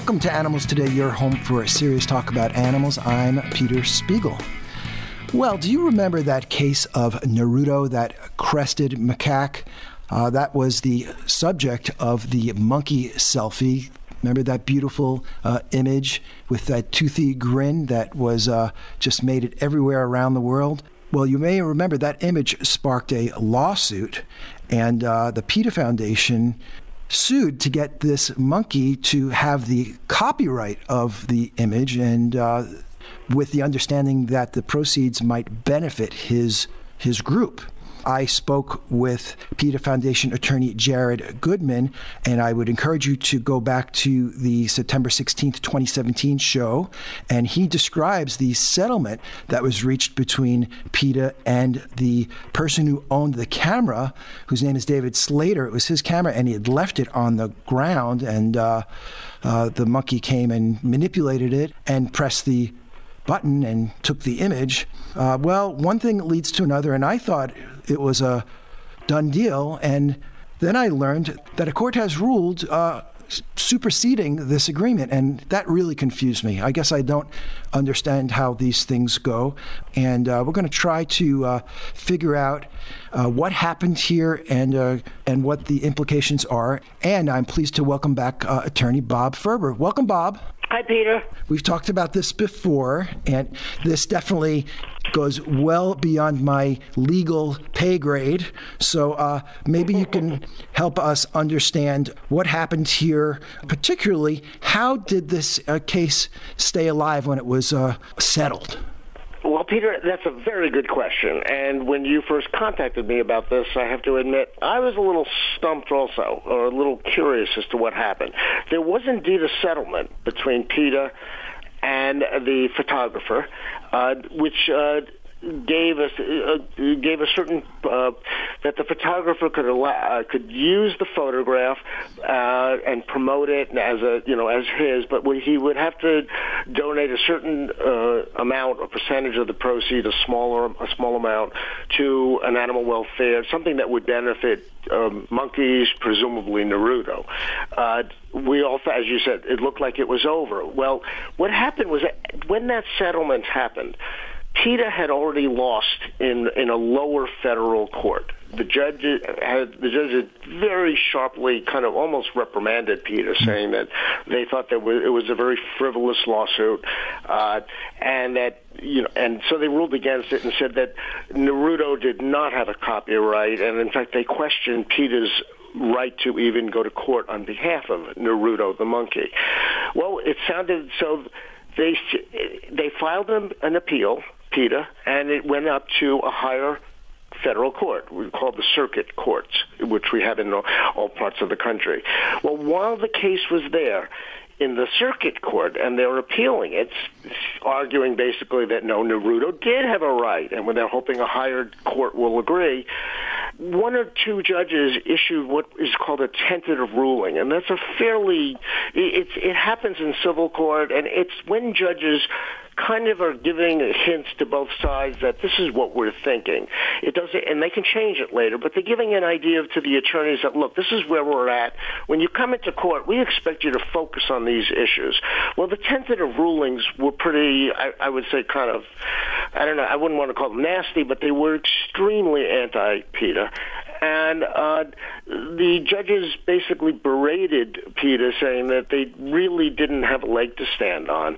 Welcome to Animals Today, your home for a serious talk about animals. I'm Peter Spiegel. Well, do you remember that case of Naruto, that crested macaque? Uh, that was the subject of the monkey selfie. Remember that beautiful uh, image with that toothy grin that was uh, just made it everywhere around the world? Well, you may remember that image sparked a lawsuit, and uh, the PETA Foundation sued to get this monkey to have the copyright of the image and uh, with the understanding that the proceeds might benefit his his group. I spoke with PETA Foundation attorney Jared Goodman, and I would encourage you to go back to the September 16th, 2017 show. And he describes the settlement that was reached between PETA and the person who owned the camera, whose name is David Slater. It was his camera, and he had left it on the ground, and uh, uh, the monkey came and manipulated it and pressed the button and took the image. Uh, well, one thing leads to another, and I thought it was a done deal. And then I learned that a court has ruled uh, superseding this agreement, and that really confused me. I guess I don't understand how these things go, and uh, we're going to try to uh, figure out uh, what happened here and uh, and what the implications are. And I'm pleased to welcome back Attorney Bob Ferber. Welcome, Bob. Hi, Peter. We've talked about this before, and this definitely goes well beyond my legal pay grade. So uh, maybe you can help us understand what happened here, particularly how did this uh, case stay alive when it was uh, settled? Well, Peter, that's a very good question. And when you first contacted me about this, I have to admit, I was a little stumped also, or a little curious as to what happened. There was indeed a settlement between PETA and the photographer, uh, which uh, gave us uh, gave a certain uh, that the photographer could allow, uh, could use the photograph uh, and promote it as a you know as his, but he would have to donate a certain uh, amount or percentage of the proceeds, a smaller a small amount, to an animal welfare, something that would benefit um, monkeys, presumably Naruto. Uh, we all, as you said, it looked like it was over. Well, what happened was that when that settlement happened. PETA had already lost in in a lower federal court. The judge had the judge had very sharply, kind of almost reprimanded PETA, saying that they thought that it was a very frivolous lawsuit, uh, and that you know, and so they ruled against it and said that Naruto did not have a copyright, and in fact they questioned PETA's right to even go to court on behalf of Naruto the monkey. Well, it sounded so they they filed an, an appeal PETA, and it went up to a higher federal court. We call the circuit courts, which we have in all parts of the country. Well, while the case was there, in the circuit court, and they're appealing it, arguing basically that no, Naruto did have a right, and when they're hoping a higher court will agree, one or two judges issued what is called a tentative ruling, and that's a fairly it, it happens in civil court, and it's when judges kind of are giving hints to both sides that this is what we're thinking. It doesn't, and they can change it later, but they're giving an idea to the attorneys that look, this is where we're at. When you come into court, we expect you to focus on these issues. Well, the tentative rulings were pretty, I, I would say, kind of, I don't know, I wouldn't want to call them nasty, but they were extremely anti-PETA and uh, the judges basically berated PETA, saying that they really didn't have a leg to stand on,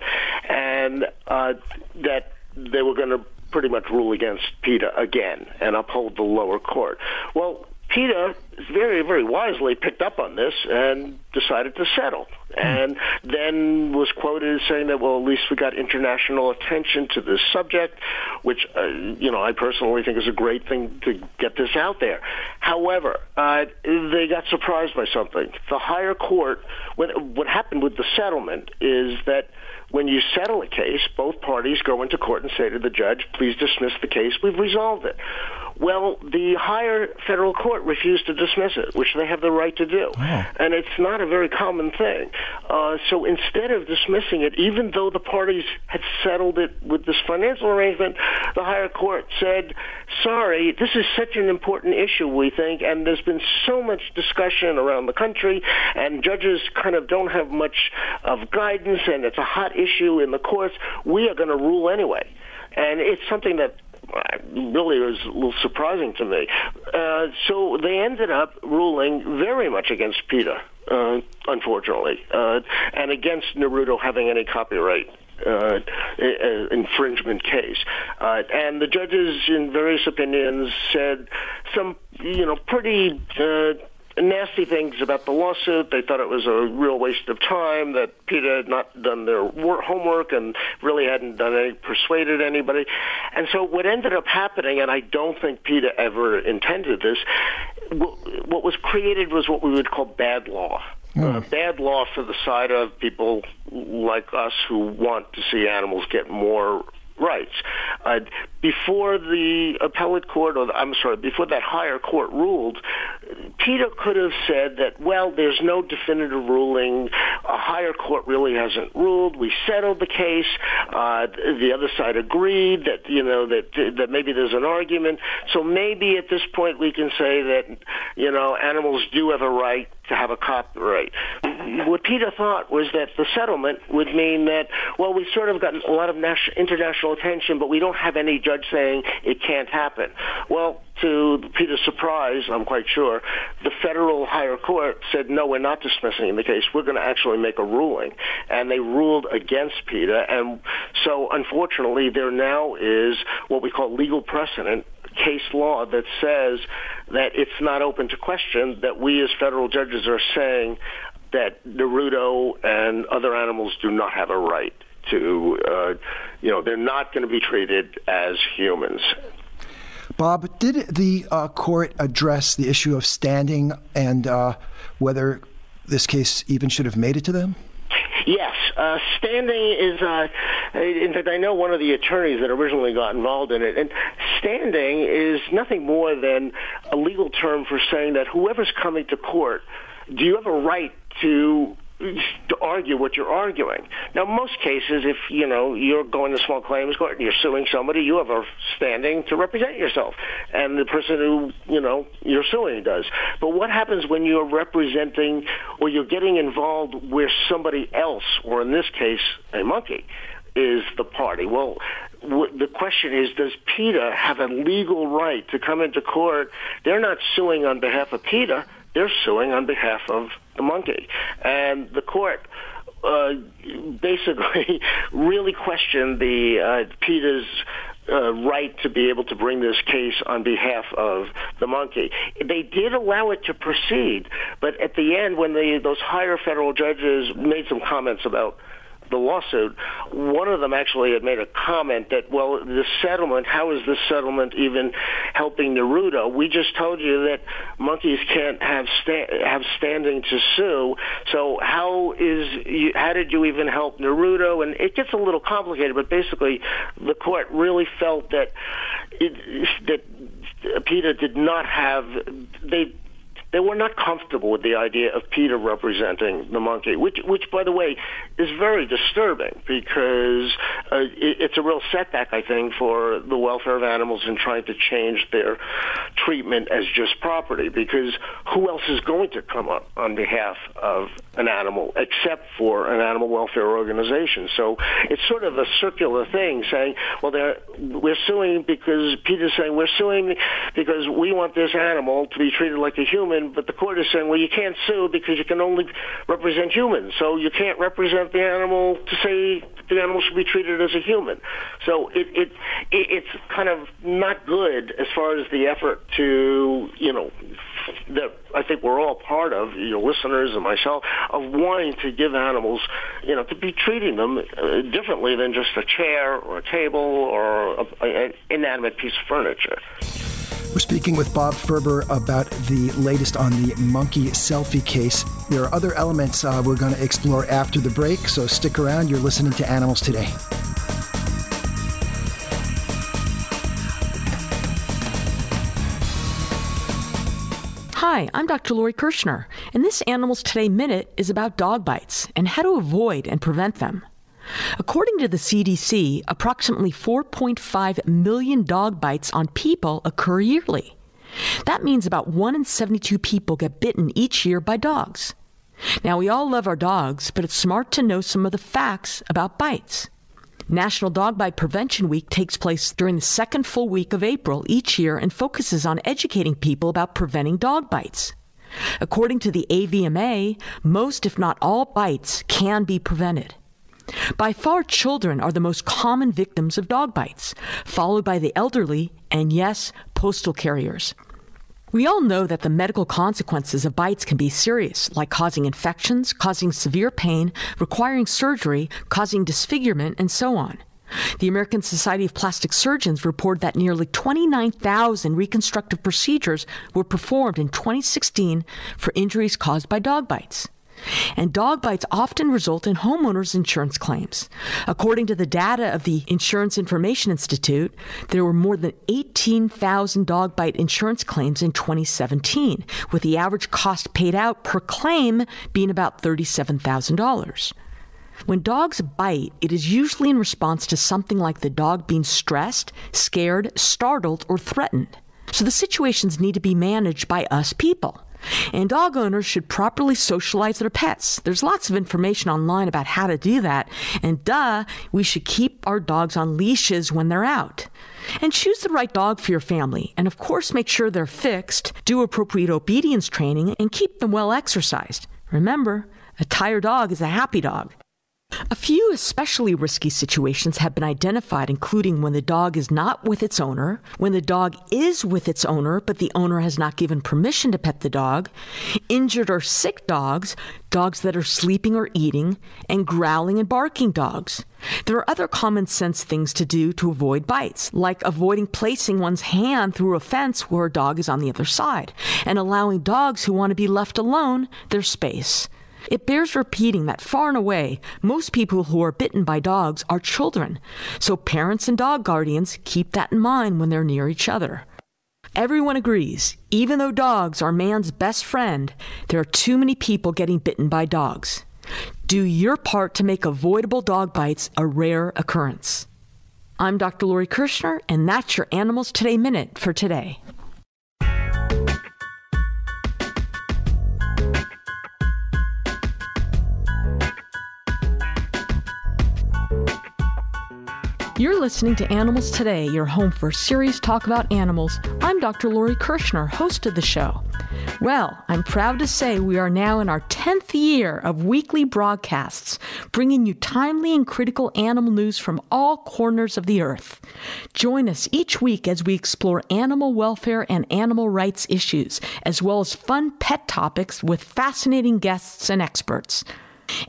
and uh, that they were going to pretty much rule against PETA again and uphold the lower court. Well, PETA very, very wisely picked up on this and decided to settle. And then was quoted as saying that, well, at least we got international attention to this subject, which, uh, you know, I personally think is a great thing to get this out there. However, uh, they got surprised by something. The higher court, what, what happened with the settlement is that when you settle a case, both parties go into court and say to the judge, please dismiss the case. We've resolved it. Well, the higher federal court refused to dismiss it, which they have the right to do. And it's not a very common thing. Uh, so instead of dismissing it, even though the parties had settled it with this financial arrangement, the higher court said, sorry, this is such an important issue, we think, and there's been so much discussion around the country, and judges kind of don't have much of guidance, and it's a hot issue in the courts. We are going to rule anyway. And it's something that really was a little surprising to me. Uh, so they ended up ruling very much against PETA, uh, unfortunately, uh, and against Naruto having any copyright uh, infringement case. Uh, and the judges, in various opinions, said some, you know, pretty uh, nasty things about the lawsuit. They thought it was a real waste of time, that PETA had not done their work, homework and really hadn't done any, persuaded anybody. And so what ended up happening, and I don't think PETA ever intended this, what was created was what we would call bad law. Mm. Uh, bad law for the side of people like us who want to see animals get more rights. Uh, before the appellate court, or I'm sorry, before that higher court ruled, PETA could have said that, well, there's no definitive ruling. A higher court really hasn't ruled. We settled the case. Uh, the other side agreed that, you know, that, that maybe there's an argument. So maybe at this point we can say that, you know, animals do have a right to have a copyright. What PETA thought was that the settlement would mean that, well, we've sort of gotten a lot of national, international attention, but we don't have any judge saying it can't happen. Well, to PETA's surprise, I'm quite sure, the federal higher court said, no, we're not dismissing the case. We're going to actually make a ruling. And they ruled against PETA. And so, unfortunately, there now is what we call legal precedent case law that says that it's not open to question that we as federal judges are saying that Naruto and other animals do not have a right to, uh, you know, they're not going to be treated as humans. Bob, did the uh, court address the issue of standing and uh, whether this case even should have made it to them? Yes, uh, standing is. Uh, in fact, I know one of the attorneys that originally got involved in it, and standing is nothing more than a legal term for saying that whoever's coming to court, do you have a right to to argue what you're arguing. Now, most cases, if you know you're going to small claims court and you're suing somebody, you have a standing to represent yourself, and the person who you know you're suing does. But what happens when you're representing or you're getting involved where somebody else, or in this case, a monkey, is the party? Well, the question is, does PETA have a legal right to come into court? They're not suing on behalf of PETA they're suing on behalf of the monkey. And the court uh, basically really questioned the uh, PETA's uh, right to be able to bring this case on behalf of the monkey. They did allow it to proceed, but at the end, when the, those higher federal judges made some comments about the lawsuit, one of them actually had made a comment that, well, the settlement, how is this settlement even helping Naruto? We just told you that monkeys can't have sta- have standing to sue. So how is you, how did you even help Naruto? And it gets a little complicated, but basically, the court really felt that it, that PETA did not have they they were not comfortable with the idea of PETA representing the monkey, which, which by the way, is very disturbing because uh, it, it's a real setback, I think, for the welfare of animals in trying to change their treatment as just property. Because who else is going to come up on behalf of an animal except for an animal welfare organization? So it's sort of a circular thing, saying, well, we're suing because PETA's saying we're suing because we want this animal to be treated like a human but the court is saying, well, you can't sue because you can only represent humans. So you can't represent the animal to say the animal should be treated as a human. So it, it, it it's kind of not good as far as the effort to, you know, that I think we're all part of, your listeners and myself, of wanting to give animals, you know, to be treating them uh, differently than just a chair or a table or an inanimate piece of furniture. We're speaking with Bob Ferber about the latest on the monkey selfie case. There are other elements uh, we're going to explore after the break, so stick around. You're listening to Animals Today. Hi, I'm Dr. Lori Kirschner, and this Animals Today Minute is about dog bites and how to avoid and prevent them. According to the CDC, approximately 4.5 million dog bites on people occur yearly. That means about 1 in 72 people get bitten each year by dogs. Now, we all love our dogs, but it's smart to know some of the facts about bites. National Dog Bite Prevention Week takes place during the second full week of April each year and focuses on educating people about preventing dog bites. According to the AVMA, most, if not all, bites can be prevented. By far, children are the most common victims of dog bites, followed by the elderly and, yes, postal carriers. We all know that the medical consequences of bites can be serious, like causing infections, causing severe pain, requiring surgery, causing disfigurement, and so on. The American Society of Plastic Surgeons reported that nearly 29,000 reconstructive procedures were performed in 2016 for injuries caused by dog bites. And dog bites often result in homeowners' insurance claims. According to the data of the Insurance Information Institute, there were more than 18,000 dog bite insurance claims in 2017, with the average cost paid out per claim being about $37,000. When dogs bite, it is usually in response to something like the dog being stressed, scared, startled, or threatened. So the situations need to be managed by us people. And dog owners should properly socialize their pets. There's lots of information online about how to do that. And duh, we should keep our dogs on leashes when they're out. And choose the right dog for your family. And of course, make sure they're fixed, do appropriate obedience training, and keep them well exercised. Remember, a tired dog is a happy dog. A few especially risky situations have been identified, including when the dog is not with its owner, when the dog is with its owner, but the owner has not given permission to pet the dog, injured or sick dogs, dogs that are sleeping or eating, and growling and barking dogs. There are other common sense things to do to avoid bites, like avoiding placing one's hand through a fence where a dog is on the other side, and allowing dogs who want to be left alone their space. It bears repeating that far and away, most people who are bitten by dogs are children. So parents and dog guardians keep that in mind when they're near each other. Everyone agrees, even though dogs are man's best friend, there are too many people getting bitten by dogs. Do your part to make avoidable dog bites a rare occurrence. I'm Dr. Lori Kirschner, and that's your Animals Today Minute for today. You're listening to Animals Today, your home for serious talk about animals. I'm Dr. Lori Kirschner, host of the show. Well, I'm proud to say we are now in our 10th year of weekly broadcasts, bringing you timely and critical animal news from all corners of the earth. Join us each week as we explore animal welfare and animal rights issues, as well as fun pet topics with fascinating guests and experts.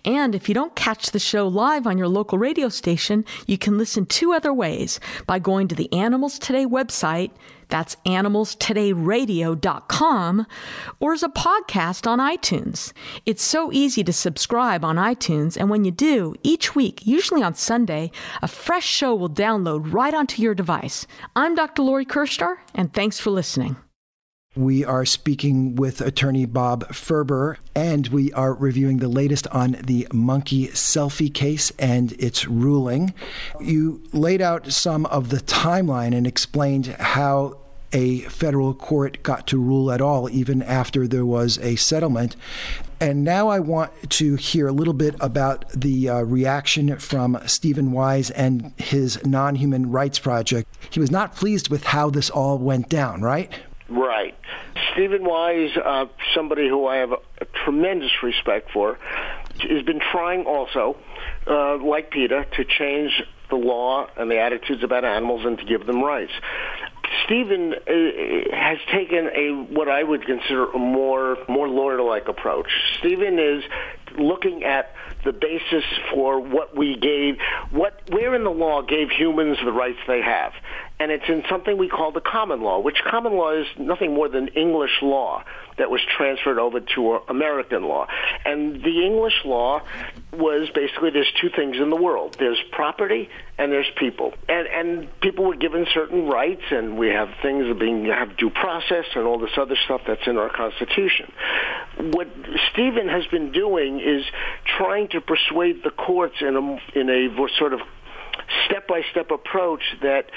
And if you don't catch the show live on your local radio station, you can listen two other ways by going to the Animals Today website, that's animalstodayradio.com, or as a podcast on iTunes. It's so easy to subscribe on iTunes, and when you do, each week, usually on Sunday, a fresh show will download right onto your device. I'm Dr. Lori Kirschner, and thanks for listening. We are speaking with attorney Bob Ferber, and we are reviewing the latest on the monkey selfie case and its ruling. You laid out some of the timeline and explained how a federal court got to rule at all, even after there was a settlement. And now I want to hear a little bit about the uh, reaction from Stephen Wise and his Non Human Rights Project. He was not pleased with how this all went down, right? Right. Stephen Wise, uh, somebody who I have a, a, tremendous respect for, has been trying also, uh, like PETA, to change the law and the attitudes about animals and to give them rights. Stephen uh, has taken a what I would consider a more more lawyer-like approach. Stephen is looking at the basis for what we gave, what where in the law gave humans the rights they have, and it's in something we call the common law, which common law is nothing more than English law that was transferred over to American law. And the English law was basically there's two things in the world. There's property and there's people. And and people were given certain rights and we have things that being have due process and all this other stuff that's in our constitution. What Stephen has been doing is trying to persuade the courts in a in a sort of step-by-step approach that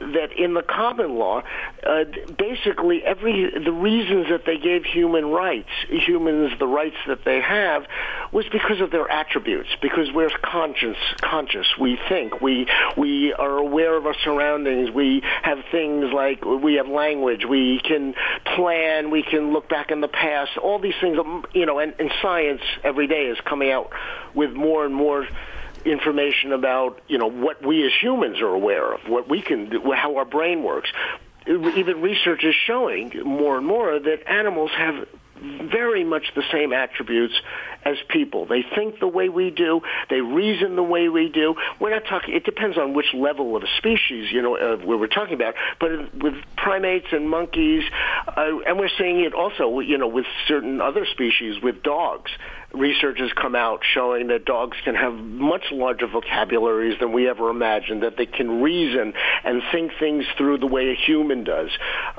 that in the common law, uh, basically every the reasons that they gave human rights, humans the rights that they have, was because of their attributes. Because we're conscious, conscious. We think. We we are aware of our surroundings. We have things like we have language. We can plan. We can look back in the past. All these things, you know, and, and science every day is coming out with more and more information about you know what we as humans are aware of, what we can do, how our brain works. Even research is showing more and more that animals have very much the same attributes as people. They think the way we do. They reason the way we do. We're not talking. It depends on which level of a species you know uh, we're talking about. But with primates and monkeys, uh, and we're seeing it also you know with certain other species with dogs research has come out showing that dogs can have much larger vocabularies than we ever imagined, that they can reason and think things through the way a human does.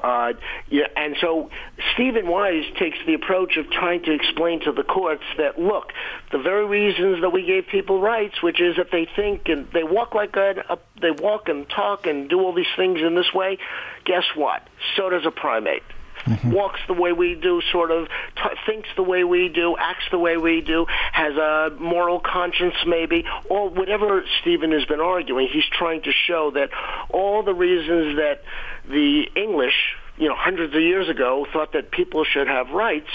Uh, yeah, and so Stephen Wise takes the approach of trying to explain to the courts that, look, the very reasons that we gave people rights, which is that they think and they walk like a, a they walk and talk and do all these things in this way, guess what? So does a primate mm-hmm. walks the way we do, sort of t- thinks the way we do, acts the way we do, has a moral conscience maybe, or whatever Stephen has been arguing. He's trying to show that all the reasons that the English you know, hundreds of years ago thought that people should have rights,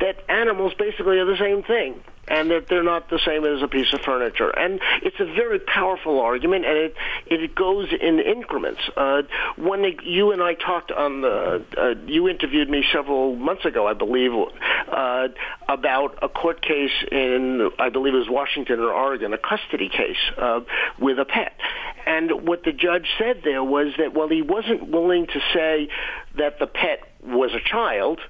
that animals basically are the same thing and that they're not the same as a piece of furniture. And it's a very powerful argument, and it it goes in increments. Uh, when they, you and I talked on the, uh, you interviewed me several months ago, I believe, uh, about a court case in, I believe it was Washington or Oregon, a custody case uh, with a pet. And what the judge said there was that, well, he wasn't willing to say that the pet was a child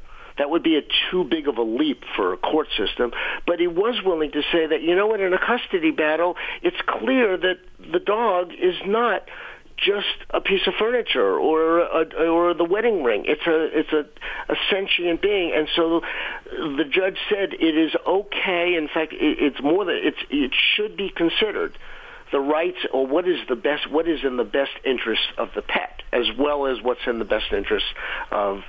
that would be a too big of a leap for a court system. But he was willing to say that, you know what, in a custody battle, it's clear that the dog is not just a piece of furniture or a, or the wedding ring. It's a it's a, a sentient being, and so the judge said it is okay. In fact, it, it's more than it's it should be considered the rights or what is the best what is in the best interest of the pet as well as what's in the best interest of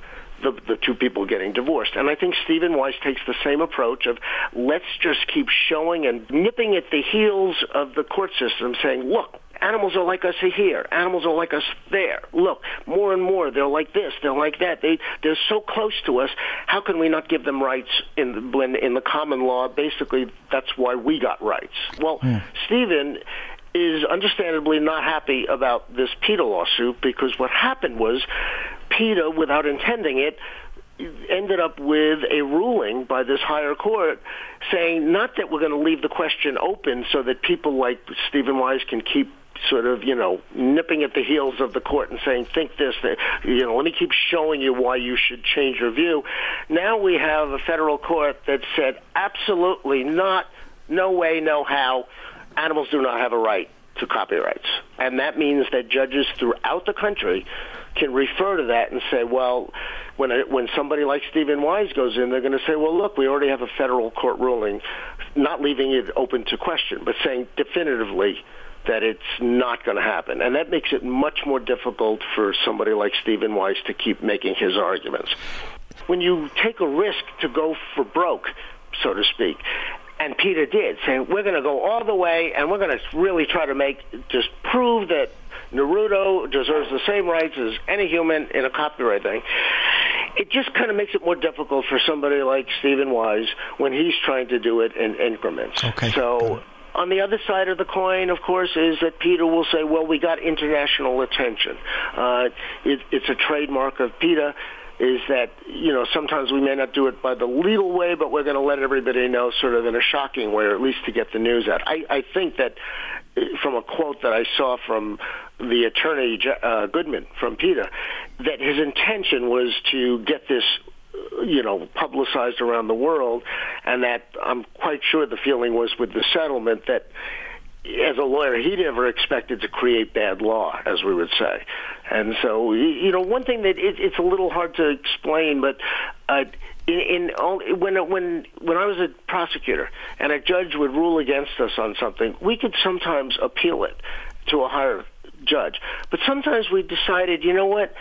the, the two people getting divorced. And I think Stephen Wise takes the same approach of let's just keep showing and nipping at the heels of the court system, saying, look, animals are like us here. Animals are like us there. Look, more and more they're like this, they're like that. They they're so close to us. How can we not give them rights in the, when in the common law? Basically, that's why we got rights. Well, mm. Stephen is understandably not happy about this PETA lawsuit because what happened was PETA, without intending it, ended up with a ruling by this higher court saying not that we're going to leave the question open so that people like Stephen Wise can keep sort of, you know, nipping at the heels of the court and saying, think this, that, you know, let me keep showing you why you should change your view. Now we have a federal court that said, absolutely not, no way, no how, animals do not have a right to copyrights. And that means that judges throughout the country can refer to that and say, well, when a, when somebody like Stephen Wise goes in, they're going to say, well, look, we already have a federal court ruling, not leaving it open to question, but saying definitively that it's not going to happen. And that makes it much more difficult for somebody like Stephen Wise to keep making his arguments. When you take a risk to go for broke, so to speak, and PETA did, saying we're going to go all the way and we're going to really try to make just prove that Naruto deserves the same rights as any human in a copyright thing. It just kind of makes it more difficult for somebody like Stephen Wise when he's trying to do it in increments. Okay. So. On the other side of the coin, of course, is that PETA will say, well, we got international attention. Uh, it, it's a trademark of PETA is that you know sometimes we may not do it by the legal way, but we're going to let everybody know sort of in a shocking way, or at least to get the news out. I, I think that from a quote that I saw from the attorney uh, Goodman from PETA, that his intention was to get this you know, publicized around the world, and that I'm quite sure the feeling was with the settlement that as a lawyer, he never expected to create bad law, as we would say. And so, you know, one thing that it, it's a little hard to explain, but uh, in, in only, when when when I was a prosecutor and a judge would rule against us on something, we could sometimes appeal it to a higher judge. But sometimes we decided, you know what?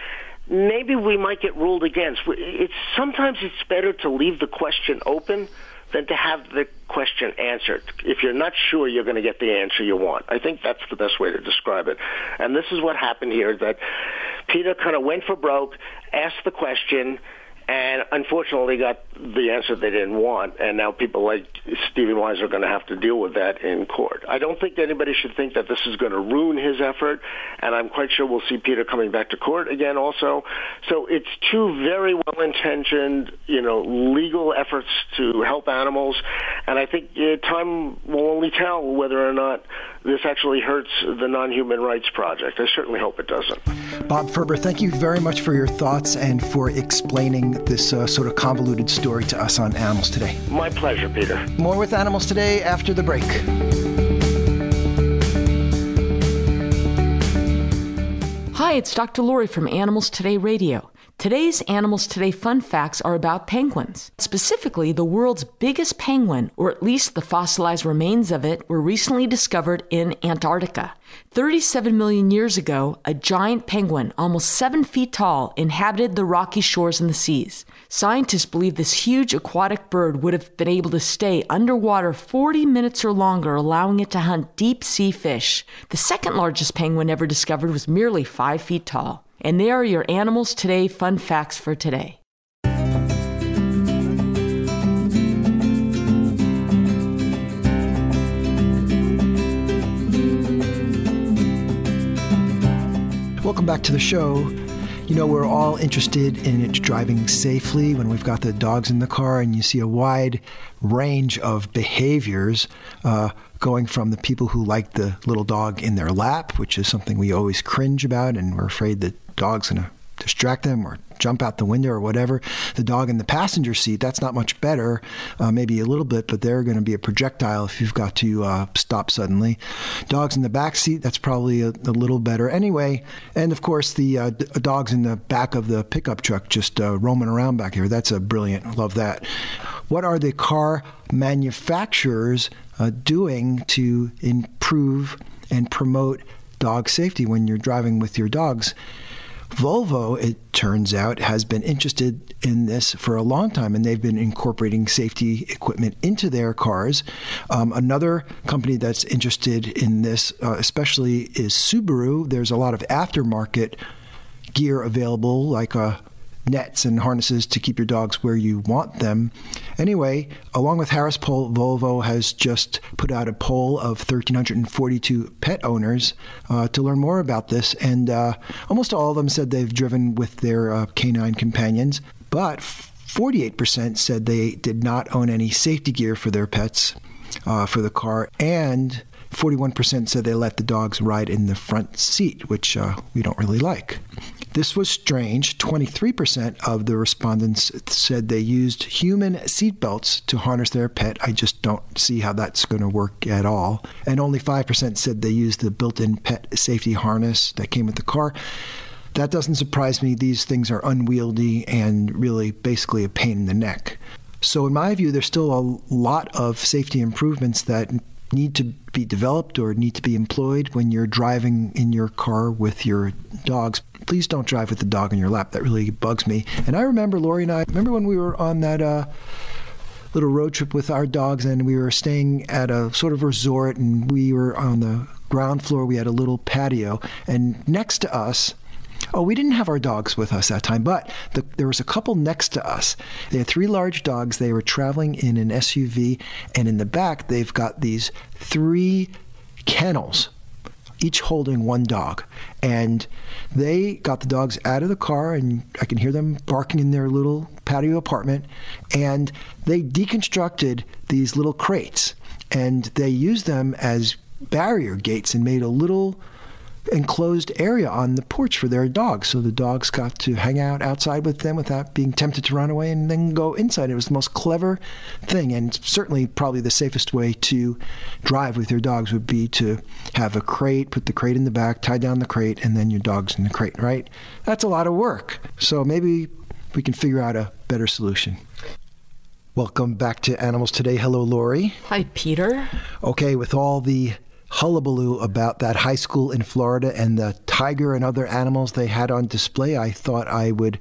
maybe we might get ruled against. It's sometimes it's better to leave the question open than to have the question answered. If you're not sure you're going to get the answer you want, I think that's the best way to describe it. And this is what happened here: that PETA kind of went for broke, asked the question and unfortunately got the answer they didn't want. And now people like Stephen Wise are going to have to deal with that in court. I don't think anybody should think that this is going to ruin his effort, and I'm quite sure we'll see PETA coming back to court again also. So it's two very well-intentioned, you know, legal efforts to help animals, and I think uh, time will only tell whether or not this actually hurts the Non-Human Rights Project. I certainly hope it doesn't. Bob Ferber, thank you very much for your thoughts and for explaining this uh, sort of convoluted story to us on Animals Today. My pleasure, Peter. More with Animals Today after the break. Hi, it's Dr. Lori from Animals Today Radio. Today's Animals Today fun facts are about penguins. Specifically, the world's biggest penguin, or at least the fossilized remains of it, were recently discovered in Antarctica. 37 million years ago, a giant penguin, almost 7 feet tall, inhabited the rocky shores and the seas. Scientists believe this huge aquatic bird would have been able to stay underwater 40 minutes or longer, allowing it to hunt deep sea fish. The second largest penguin ever discovered was merely 5 feet tall. And there are your Animals Today fun facts for today. Welcome back to the show. You know, we're all interested in driving safely when we've got the dogs in the car, and you see a wide range of behaviors uh, going from the people who like the little dog in their lap, which is something we always cringe about, and we're afraid that dog's going to distract them or jump out the window or whatever. The dog in the passenger seat, that's not much better, uh, maybe a little bit, but they're going to be a projectile if you've got to uh, stop suddenly. Dogs in the back seat, that's probably a, a little better anyway. And of course, the uh, d- dogs in the back of the pickup truck just uh, roaming around back here. That's a brilliant. Love that. What are the car manufacturers uh, doing to improve and promote dog safety when you're driving with your dogs? Volvo, it turns out, has been interested in this for a long time, and they've been incorporating safety equipment into their cars. Um, another company that's interested in this, uh, especially, is Subaru. There's a lot of aftermarket gear available, like a nets and harnesses to keep your dogs where you want them. Anyway, along with Harris Poll, Volvo has just put out a poll of 1,342 pet owners uh, to learn more about this, and uh, almost all of them said they've driven with their uh, canine companions, but 48% said they did not own any safety gear for their pets uh, for the car, and 41% said they let the dogs ride in the front seat, which uh, we don't really like. This was strange. 23% of the respondents said they used human seatbelts to harness their pet. I just don't see how that's going to work at all. And only 5% said they used the built in pet safety harness that came with the car. That doesn't surprise me. These things are unwieldy and really basically a pain in the neck. So, in my view, there's still a lot of safety improvements that need to be developed or need to be employed when you're driving in your car with your dogs. Please don't drive with the dog in your lap. That really bugs me. And I remember Lori and I remember when we were on that uh, little road trip with our dogs and we were staying at a sort of resort and we were on the ground floor. We had a little patio and next to us Oh, we didn't have our dogs with us that time, but the, there was a couple next to us. They had three large dogs. They were traveling in an SUV, and in the back, they've got these three kennels each holding one dog. And they got the dogs out of the car, and I can hear them barking in their little patio apartment. And they deconstructed these little crates and they used them as barrier gates and made a little enclosed area on the porch for their dogs. So the dogs got to hang out outside with them without being tempted to run away and then go inside. It was the most clever thing, and certainly probably the safest way to drive with your dogs would be to have a crate, put the crate in the back, tie down the crate, and then your dog's in the crate, right? That's a lot of work. So maybe we can figure out a better solution. Welcome back to Animals Today. Hello, Lori. Hi, Peter. Okay, with all the hullabaloo about that high school in Florida and the tiger and other animals they had on display, I thought I would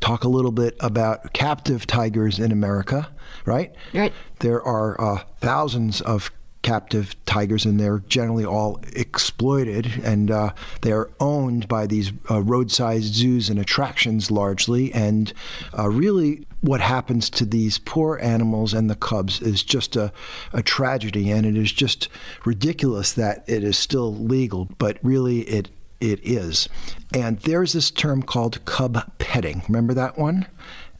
talk a little bit about captive tigers in America, right? Right. There are uh, thousands of captive tigers, and they're generally all exploited, and uh, they are owned by these uh, roadside zoos and attractions largely. And uh, really, what happens to these poor animals and the cubs is just a, a tragedy, and it is just ridiculous that it is still legal, but really it it is. And there's this term called cub petting. Remember that one?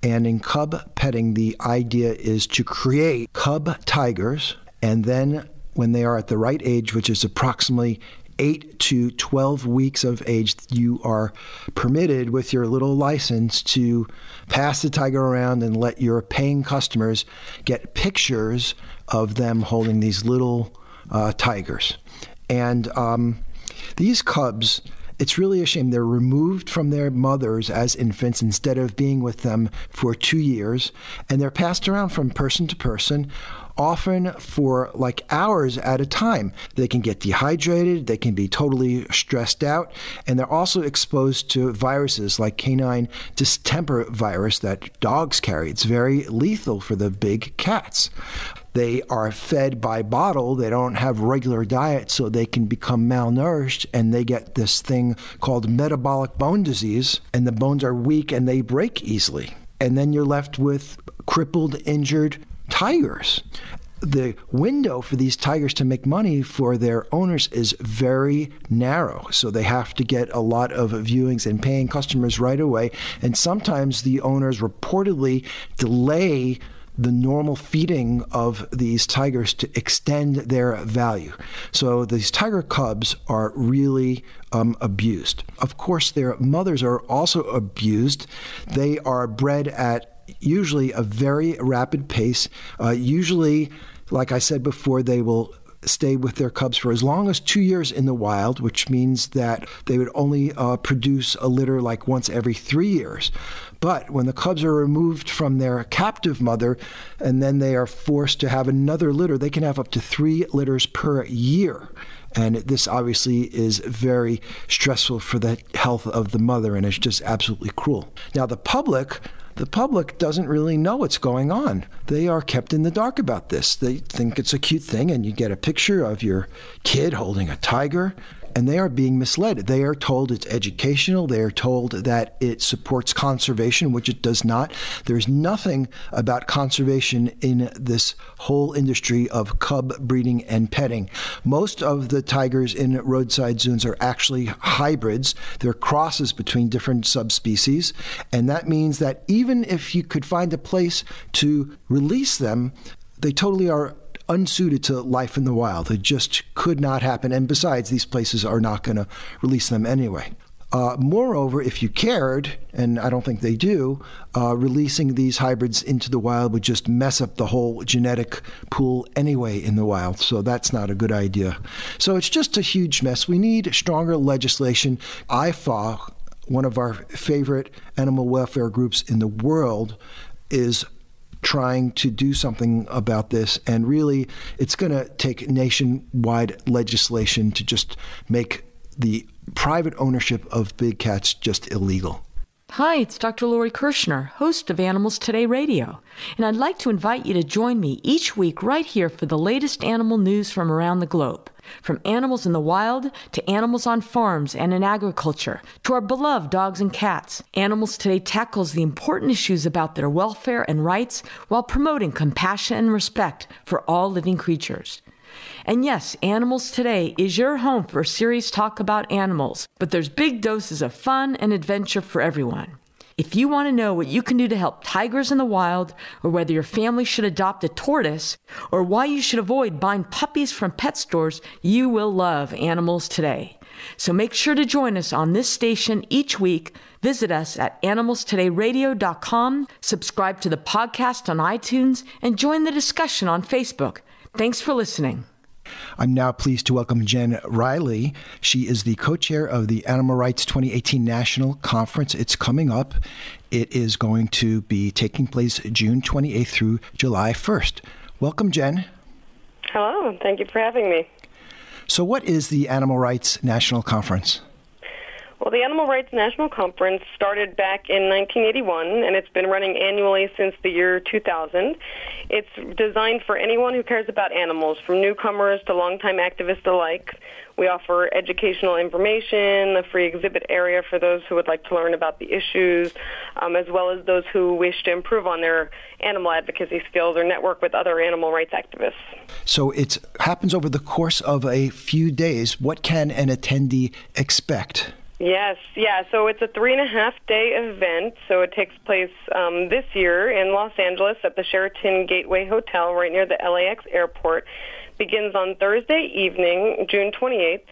And in cub petting, the idea is to create cub tigers and then when they are at the right age, which is approximately 8 to 12 weeks of age, you are permitted with your little license to pass the tiger around and let your paying customers get pictures of them holding these little uh, tigers. And um, these cubs, it's really a shame. They're removed from their mothers as infants instead of being with them for two years, and they're passed around from person to person often for like hours at a time. They can get dehydrated, they can be totally stressed out, and they're also exposed to viruses like canine distemper virus that dogs carry. It's very lethal for the big cats. They are fed by bottle. They don't have regular diet, so they can become malnourished and they get this thing called metabolic bone disease, and the bones are weak and they break easily. And then you're left with crippled, injured tigers. The window for these tigers to make money for their owners is very narrow. So they have to get a lot of viewings and paying customers right away. And sometimes the owners reportedly delay the normal feeding of these tigers to extend their value. So these tiger cubs are really um, abused. Of course, their mothers are also abused. They are bred at usually a very rapid pace. Uh, usually, like I said before, they will stay with their cubs for as long as two years in the wild, which means that they would only uh, produce a litter like once every three years. But when the cubs are removed from their captive mother and then they are forced to have another litter, they can have up to three litters per year. And this obviously is very stressful for the health of the mother, and it's just absolutely cruel. Now, the public the public doesn't really know what's going on. They are kept in the dark about this. They think it's a cute thing, and you get a picture of your kid holding a tiger and they are being misled. They are told it's educational. They are told that it supports conservation, which it does not. There's nothing about conservation in this whole industry of cub breeding and petting. Most of the tigers in roadside zoos are actually hybrids. They're crosses between different subspecies. And that means that even if you could find a place to release them, they totally are unsuited to life in the wild. It just could not happen. And besides, these places are not going to release them anyway. Uh, moreover, if you cared, and I don't think they do, uh, releasing these hybrids into the wild would just mess up the whole genetic pool anyway in the wild. So that's not a good idea. So it's just a huge mess. We need stronger legislation. IFAW, one of our favorite animal welfare groups in the world, is trying to do something about this. And really, it's going to take nationwide legislation to just make the private ownership of big cats just illegal. Hi, it's Dr. Lori Kirschner, host of Animals Today Radio, and I'd like to invite you to join me each week right here for the latest animal news from around the globe. From animals in the wild to animals on farms and in agriculture to our beloved dogs and cats, Animals Today tackles the important issues about their welfare and rights while promoting compassion and respect for all living creatures. And yes, Animals Today is your home for serious talk about animals, but there's big doses of fun and adventure for everyone. If you want to know what you can do to help tigers in the wild, or whether your family should adopt a tortoise, or why you should avoid buying puppies from pet stores, you will love Animals Today. So make sure to join us on this station each week. Visit us at animalstodayradio.com, subscribe to the podcast on iTunes, and join the discussion on Facebook. Thanks for listening. I'm now pleased to welcome Jen Riley. She is the co chair of the Animal Rights 2018 National Conference. It's coming up. It is going to be taking place June 28th through July 1st. Welcome, Jen. Hello. Thank you for having me. So, what is the Animal Rights National Conference? Well, the Animal Rights National Conference started back in 1981, and it's been running annually since the year 2000. It's designed for anyone who cares about animals, from newcomers to longtime activists alike. We offer educational information, a free exhibit area for those who would like to learn about the issues, um, as well as those who wish to improve on their animal advocacy skills or network with other animal rights activists. So it happens over the course of a few days. What can an attendee expect? Yes, yeah. So it's a three and a half day event. So it takes place um, this year in Los Angeles at the Sheraton Gateway Hotel, right near the LAX airport. Begins on Thursday evening, June 28th,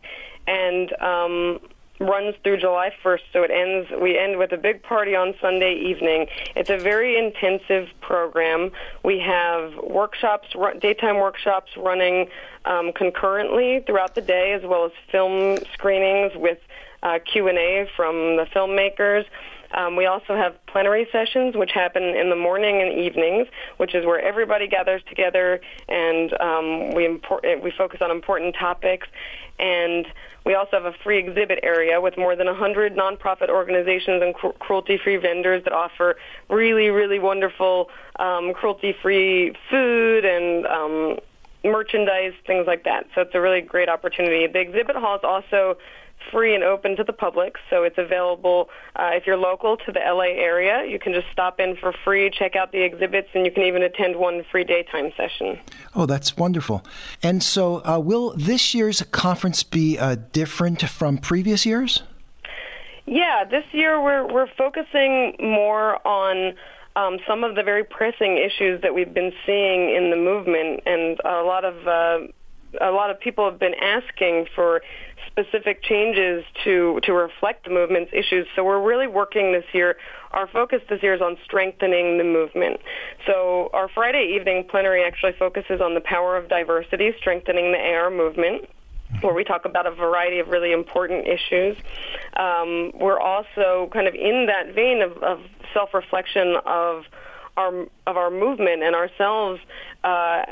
and um, runs through July 1st. So it ends. We end with a big party on Sunday evening. It's a very intensive program. We have workshops, daytime workshops running um, concurrently throughout the day, as well as film screenings with uh, Q&A from the filmmakers. Um, we also have plenary sessions, which happen in the morning and evenings, which is where everybody gathers together and um, we we focus on important topics. And we also have a free exhibit area with more than 100 nonprofit organizations and cru- cruelty-free vendors that offer really, really wonderful um, cruelty-free food and um, merchandise, things like that. So it's a really great opportunity. The exhibit hall is also free and open to the public, so it's available uh, if you're local to the LA area. You can just stop in for free, check out the exhibits, and you can even attend one free daytime session. Oh, that's wonderful. And so, uh, will this year's conference be uh, different from previous years? Yeah, this year we're we're focusing more on um, some of the very pressing issues that we've been seeing in the movement, and a lot of uh, a lot of people have been asking for specific changes to to reflect the movement's issues. So we're really working this year. Our focus this year is on strengthening the movement. So our Friday evening plenary actually focuses on the power of diversity, strengthening the AR movement where we talk about a variety of really important issues. Um, we're also kind of in that vein of, of self-reflection of our of our movement and ourselves uh,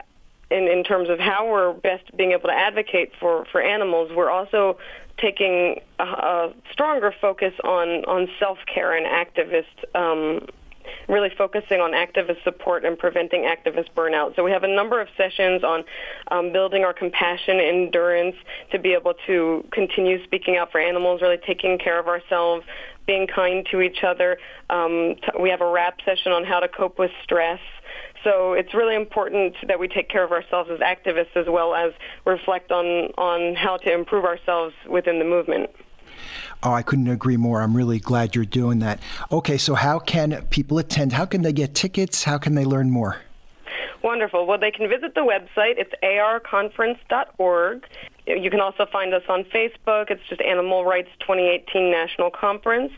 in, in terms of how we're best being able to advocate for, for animals, we're also taking a, a stronger focus on, on self-care and activist um, really focusing on activist support and preventing activist burnout. So we have a number of sessions on um, building our compassion, and endurance to be able to continue speaking out for animals, really taking care of ourselves, being kind to each other. Um, t- we have a wrap session on how to cope with stress. So it's really important that we take care of ourselves as activists as well as reflect on, on how to improve ourselves within the movement. Oh, I couldn't agree more. I'm really glad you're doing that. Okay, so how can people attend? How can they get tickets? How can they learn more? Wonderful. Well, they can visit the website. It's arconference.org. You can also find us on Facebook. It's just Animal Rights 2018 National Conference.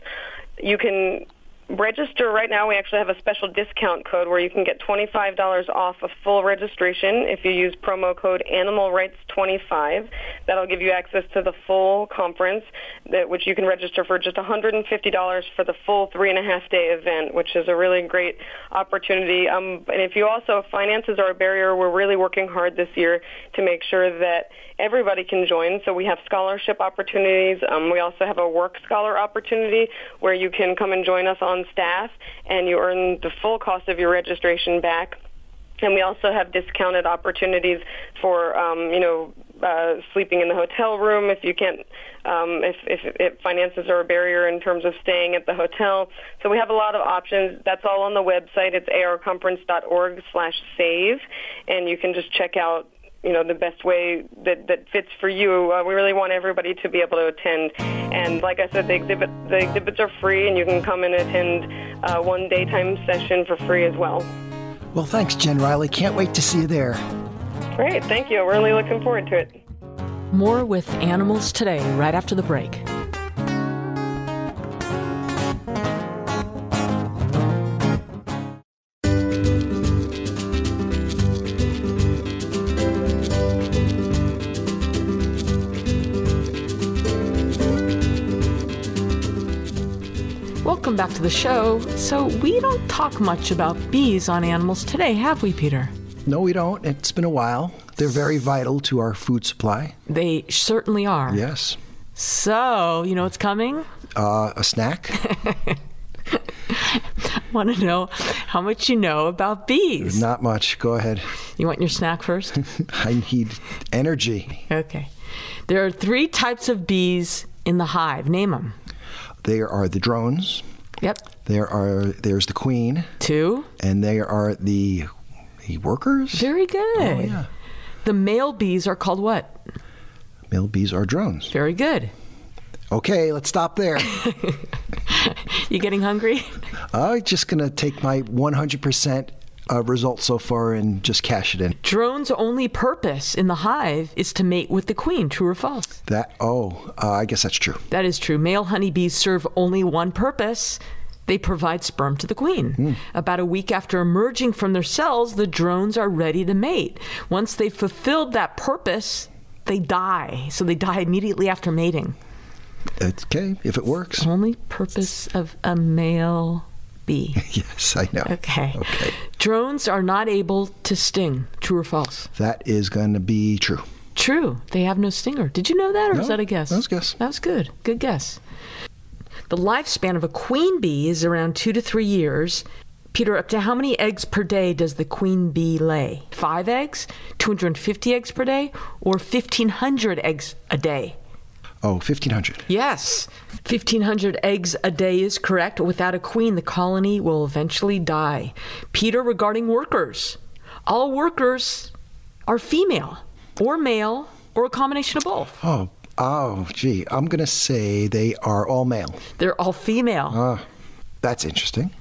You can register right now. We actually have a special discount code where you can get $25 off a full registration if you use promo code Animal Rights 25. That'll give you access to the full conference, that, which you can register for just $150 for the full three and a half day event, which is a really great opportunity. Um, and if you also, finances are a barrier, we're really working hard this year to make sure that everybody can join. So we have scholarship opportunities. Um, we also have a work scholar opportunity where you can come and join us on staff and you earn the full cost of your registration back. And we also have discounted opportunities for, um, you know, uh, sleeping in the hotel room if you can't, um, if, if, if finances are a barrier in terms of staying at the hotel. So we have a lot of options. That's all on the website. It's arconference.org slash save. And you can just check out you know the best way that that fits for you. Uh, we really want everybody to be able to attend. And like I said, the exhibit the exhibits are free, and you can come and attend uh, one daytime session for free as well. Well, thanks, Jen Riley. Can't wait to see you there. Great, thank you. We're really looking forward to it. More with Animals Today right after the break. Welcome back to the show. So, we don't talk much about bees on Animals Today, have we, Peter? No, we don't. It's been a while. They're very vital to our food supply. They certainly are. Yes. So, you know what's coming? Uh, a snack? I want to know how much you know about bees? Not much. Go ahead. You want your snack first? I need energy. okay. There are three types of bees in the hive. Name them. There are the drones. Yep. There are there's the queen, Two. and there are the the workers. Very good. Oh yeah. The male bees are called what? Male bees are drones. Very good. Okay, let's stop there. You getting hungry? I'm just gonna take my 100% uh, result so far and just cash it in. Drone's only purpose in the hive is to mate with the queen. True or false? That oh, uh, I guess that's true. That is true. Male honeybees serve only one purpose. They provide sperm to the queen. About a week after emerging from their cells, the drones are ready to mate. Once they've fulfilled that purpose, they die. So they die immediately after mating. Okay if it works. Only purpose of a male bee. yes, I know. Okay. Okay. Drones are not able to sting. True or false? That is going to be true. True. They have no stinger. Did you know that, or No, was that a guess? that was a guess. That was good. Good guess. The lifespan of a queen bee is around two to three years. Peter, up to how many eggs per day does the queen bee lay? Five eggs, 250 eggs per day, or 1,500 eggs a day? Oh, 1500. Yes, 1,500 eggs a day is correct. Without a queen, the colony will eventually die. Peter, regarding workers, all workers are female or male or a combination of both. Oh, oh, gee. I'm going to say they are all male. They're all female. Ah, that's interesting.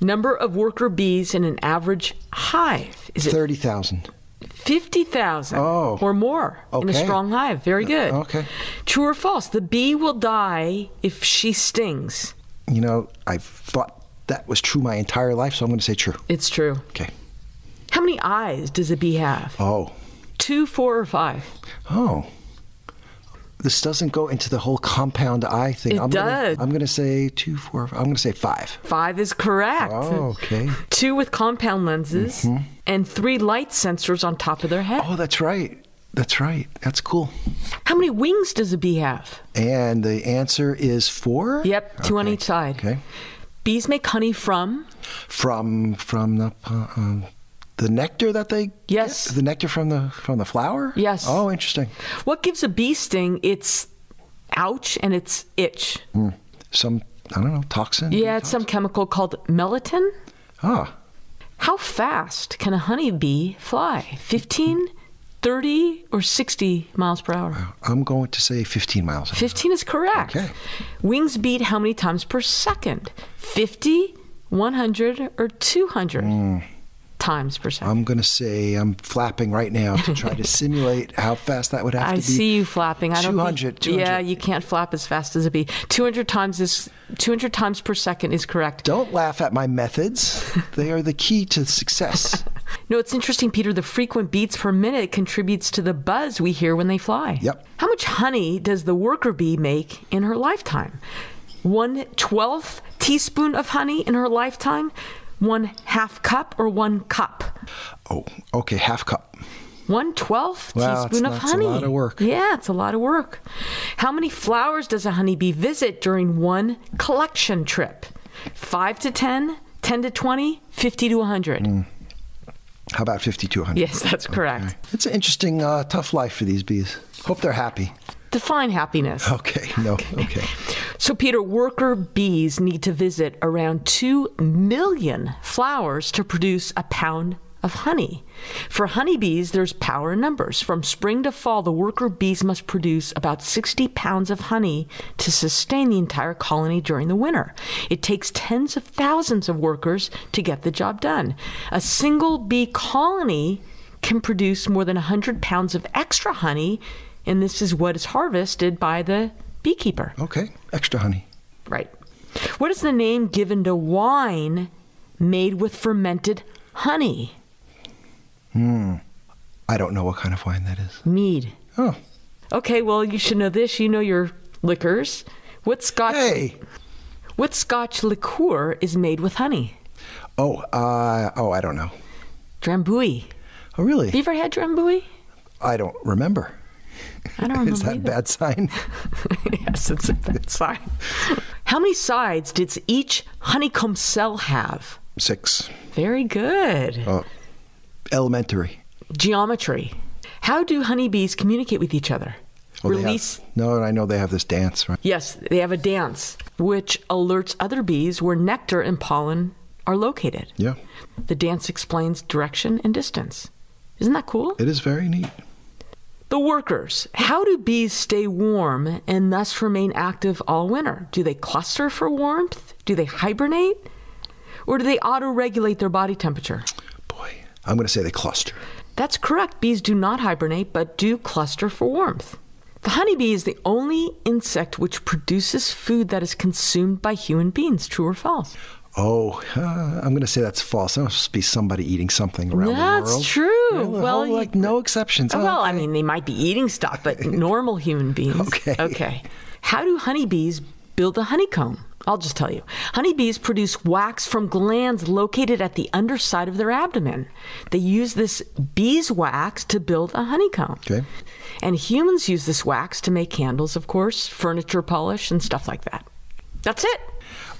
Number of worker bees in an average hive is it 30,000. 50,000 Oh. or more in a strong hive? Very good. Okay. True or false? The bee will die if she stings. You know, I've thought that was true my entire life, so I'm going to say true. It's true. Okay. How many eyes does a bee have? Oh, Two, four, or five? oh. This doesn't go into the whole compound eye thing. It I'm does. Gonna, I'm going to say two, four. I'm going to say five. Five is correct. Oh, okay. Two with compound lenses and three light sensors on top of their head. Oh, that's right. That's right. That's cool. How many wings does a bee have? And the answer is four? Yep, two on each side. Okay. Bees make honey from From from the uh, um, the nectar that they Yes. get? the nectar from the from the flower Yes. oh interesting what gives a bee sting? Its ouch and its itch. some I don't know toxin Yeah, it's some chemical called melatonin. ah How fast can a honeybee fly? 15, 30, or 60 miles per hour? I'm going to say 15 miles an hour. 15 is correct. Okay. Wings beat how many times per second? 50, 100, or 200 times per second? I'm going to say I'm flapping right now to try to simulate how fast that would have I to be. I see you flapping. I don't 200, think, 200. Yeah, you can't flap as fast as a bee. 200 times is 200 times per second is correct. Don't laugh at my methods. they are the key to success. No, it's interesting, Peter. The frequent beats per minute contributes to the buzz we hear when they fly. Yep. How much honey does the worker bee make in her lifetime? One twelfth teaspoon of honey in her lifetime? One half cup or one cup? Oh, okay, half cup. One twelfth Wow, teaspoon of that's a honey. lot of work. Yeah, it's a lot of work. How many flowers does a honeybee visit during one collection trip? Five to ten, 10 to 20, 50 to 100. How about 50 to 100? Yes, that's correct. It's an interesting, uh, tough life for these bees. Hope they're happy. Define happiness. Okay, no, okay. So, Peter, worker bees need to visit around 2 million flowers to produce a pound of honey. For honeybees, there's power in numbers. From spring to fall, the worker bees must produce about 60 pounds of honey to sustain the entire colony during the winter. It takes tens of thousands of workers to get the job done. A single bee colony can produce more than 100 pounds of extra honey, and this is what is harvested by the beekeeper. Okay, extra honey. Right. What is the name given to wine made with fermented honey? Hmm. I don't know what kind of wine that is. Mead. Oh, Okay, well, you should know this. You know your liquors. What Scotch? hey. What Scotch liqueur is made with honey? Oh, uh, oh, I don't know. Drambuie. Oh, really? Have you ever had Drambuie? I don't remember. I don't remember Is that a bad sign? yes, it's a bad sign. How many sides did each honeycomb cell have? Six. Very good. Oh, elementary. Geometry. How do honeybees communicate with each other? Oh, well, have- Release. no, I know they have this dance, right? Yes, they have a dance which alerts other bees where nectar and pollen are located. Yeah, The dance explains direction and distance. Isn't that cool? it is very neat. The workers. How do bees stay warm and thus remain active all winter? Do they cluster for warmth? Do they hibernate? Or do they auto regulate their body temperature? Boy, I'm going to say they cluster. That's correct. Bees do not hibernate but do cluster for warmth. The honeybee is the only insect which produces food that is consumed by human beings. True or false? Oh, uh, I'm going to say that's false. There must be somebody eating something around the world. That's true. Really? Well, Oh, like no exceptions. well, Oh, I mean, they might be eating stuff, but normal human beings. Okay. Okay. How do honeybees build a honeycomb? I'll just tell you. Honeybees produce wax from glands located at the underside of their abdomen. They use this beeswax to build a honeycomb. Okay. And humans use this wax to make candles, of course, furniture polish, and stuff like that. That's it.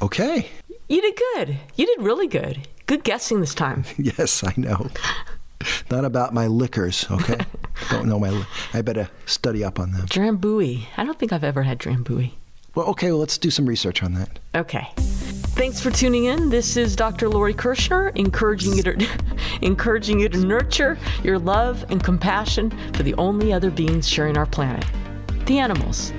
Okay. You did good. You did really good. Good guessing this time. Yes, I know. Not about my liquors, okay? Don't know my. Li- I better study up on them. Drambuie. I don't think I've ever had Drambuie. Well, okay. Well, let's do some research on that. Okay. Thanks for tuning in. This is Dr. Lori Kirschner, encouraging you to encouraging you to nurture your love and compassion for the only other beings sharing our planet, the animals.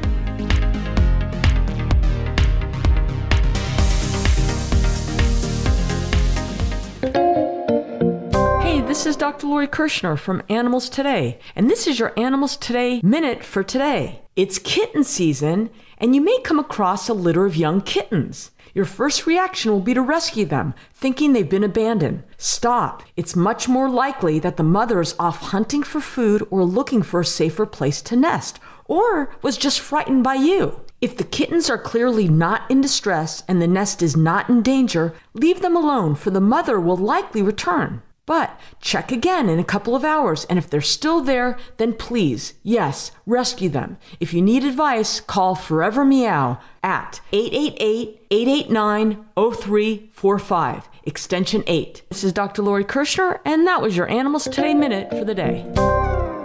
This is Dr. Lori Kirschner from Animals Today, and this is your Animals Today Minute for today. It's kitten season, and you may come across a litter of young kittens. Your first reaction will be to rescue them, thinking they've been abandoned. Stop. It's much more likely that the mother is off hunting for food or looking for a safer place to nest, or was just frightened by you. If the kittens are clearly not in distress and the nest is not in danger, leave them alone, for the mother will likely return. But check again in a couple of hours, and if they're still there, then please, yes, rescue them. If you need advice, call Forever Meow at 888-889-0345, extension 8. This is Dr. Lori Kirschner, and that was your Animals Today Minute for the day.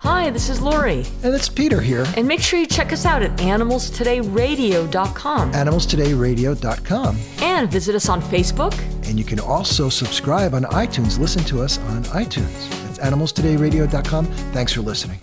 Hi, this is Lori, And it's Peter here. and make sure you check us out at animalstodayradio.com AnimalstodayRadio.com. and visit us on Facebook, And you can also subscribe on iTunes. Listen to us on iTunes. It's AnimalsTodayRadio.com. Thanks for listening.